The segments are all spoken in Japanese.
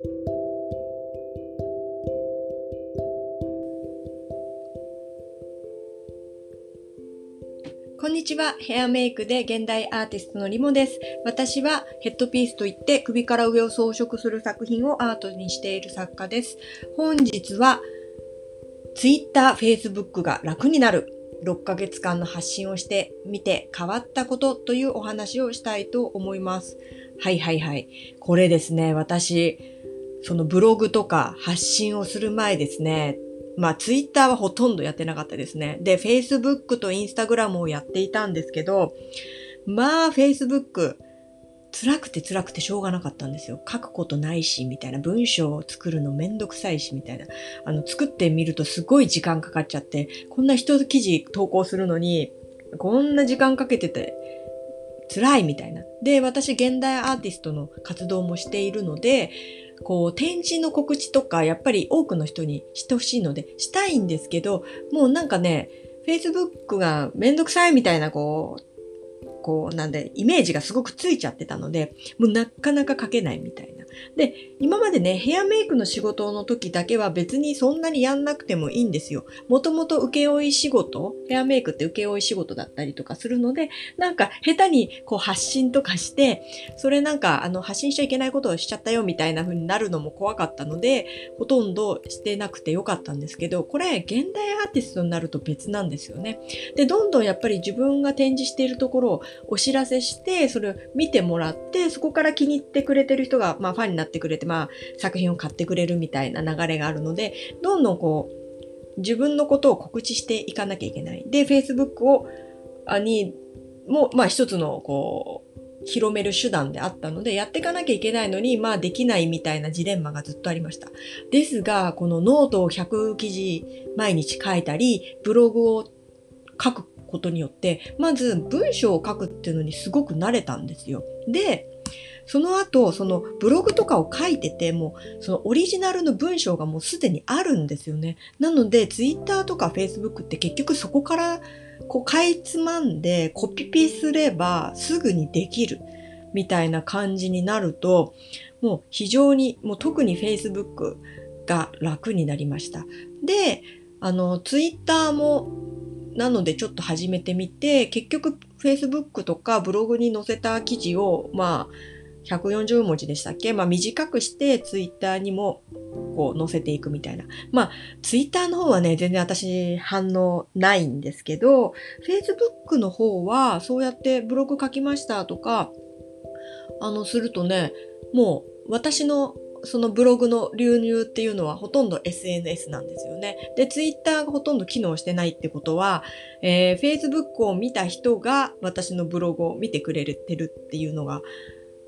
こんにちは。ヘアメイクで現代アーティストのリモです。私はヘッドピースといって首から上を装飾する作品をアートにしている作家です。本日は Twitter、Facebook が楽になる6ヶ月間の発信をしてみて変わったことというお話をしたいと思います。はいはいはい。これですね、私、そのブログとか発信をする前ですね、まあ、ツイッターはほとんどやってなかったですね。で、Facebook と Instagram をやっていたんですけど、まあ、Facebook、辛くて辛くてしょうがなかったんですよ。書くことないし、みたいな。文章を作るのめんどくさいし、みたいな。あの、作ってみるとすごい時間かかっちゃって、こんな一記事投稿するのに、こんな時間かけてて、辛いみたいな。で、私、現代アーティストの活動もしているので、こう、展示の告知とか、やっぱり多くの人にしてほしいので、したいんですけど、もうなんかね、Facebook がめんどくさいみたいな、こう、こう、なんで、イメージがすごくついちゃってたので、もうなかなか書けないみたいな。で、今までね、ヘアメイクの仕事の時だけは別にそんなにやんなくてもいいんですよ。もともと請負仕事、ヘアメイクって請負仕事だったりとかするので、なんか下手にこう発信とかして、それなんかあの発信しちゃいけないことをしちゃったよみたいな風になるのも怖かったので、ほとんどしてなくてよかったんですけど、これ現代アーティストになると別なんですよね。で、どんどんやっぱり自分が展示しているところをお知らせして、それを見てもらって、そこから気に入ってくれてる人が、まあファンになってくれて、まあ作品を買ってくれるみたいな流れがあるので、どんどんこう、自分のことを告知していかなきゃいけない。で、Facebook を、あに、も、まあ一つの、こう、広める手段であったので、やっていかなきゃいけないのに、まあできないみたいなジレンマがずっとありました。ですが、このノートを100記事毎日書いたり、ブログを書くことによって、まず文章を書くっていうのにすごく慣れたんですよ。で、その後、そのブログとかを書いててもう、そのオリジナルの文章がもうすでにあるんですよね。なので、ツイッターとかフェイスブックって結局そこからこうかいつまんでコピペすればすぐにできるみたいな感じになると、もう非常に、もう特にフェイスブックが楽になりました。で、あの、ツイッターもなのでちょっと始めてみて、結局 Facebook とかブログに載せた記事を、まあ、140文字でしたっけ？まあ短くしてツイッターにもこう載せていくみたいな。まあツイッターの方はね、全然私反応ないんですけど、Facebook の方はそうやってブログ書きましたとか、あの、するとね、もう私のそのブログの流入っていうのはほとんど SNS なんですよね。で、ツイッターがほとんど機能してないってことは、えー、Facebook を見た人が私のブログを見てくれてるっていうのが、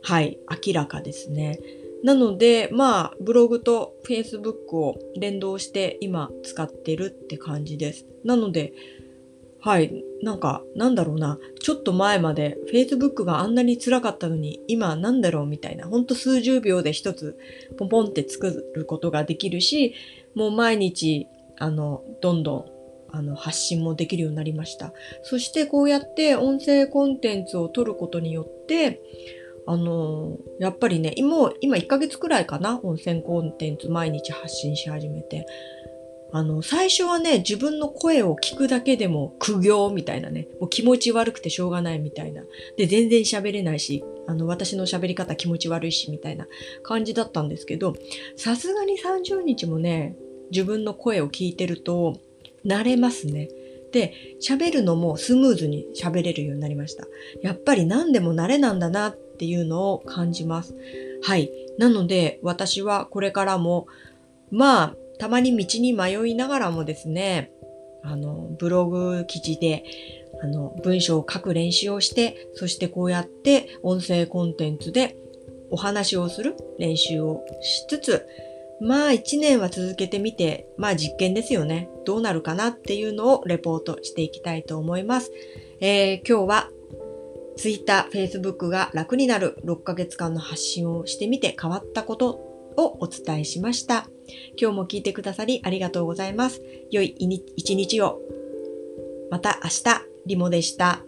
はい、明らかですね。なので、まあ、ブログと Facebook を連動して今使ってるって感じです。なので、はい。なんか、なんだろうな。ちょっと前まで Facebook があんなに辛かったのに、今なんだろうみたいな。ほんと数十秒で一つポンポンって作ることができるし、もう毎日、あの、どんどん、あの、発信もできるようになりました。そしてこうやって音声コンテンツを取ることによって、あのやっぱりね、今、今1ヶ月くらいかな、音声コンテンツ毎日発信し始めて。あの、最初はね、自分の声を聞くだけでも苦行みたいなね、もう気持ち悪くてしょうがないみたいな。で、全然喋れないし、あの、私の喋り方気持ち悪いし、みたいな感じだったんですけど、さすがに30日もね、自分の声を聞いてると、慣れますね。で、喋るのもスムーズに喋れるようになりました。やっぱり何でも慣れなんだなっていうのを感じます。はい。なので、私はこれからも、まあ、たまに道に迷いながらもですね、あの、ブログ記事で、あの、文章を書く練習をして、そしてこうやって音声コンテンツでお話をする練習をしつつ、まあ一年は続けてみて、まあ実験ですよね。どうなるかなっていうのをレポートしていきたいと思います。えー、今日はツイッター、フェ、イスブックが楽になる6ヶ月間の発信をしてみて変わったことをお伝えしました。今日も聞いてくださりありがとうございます。良い一日を。また明日、リモでした。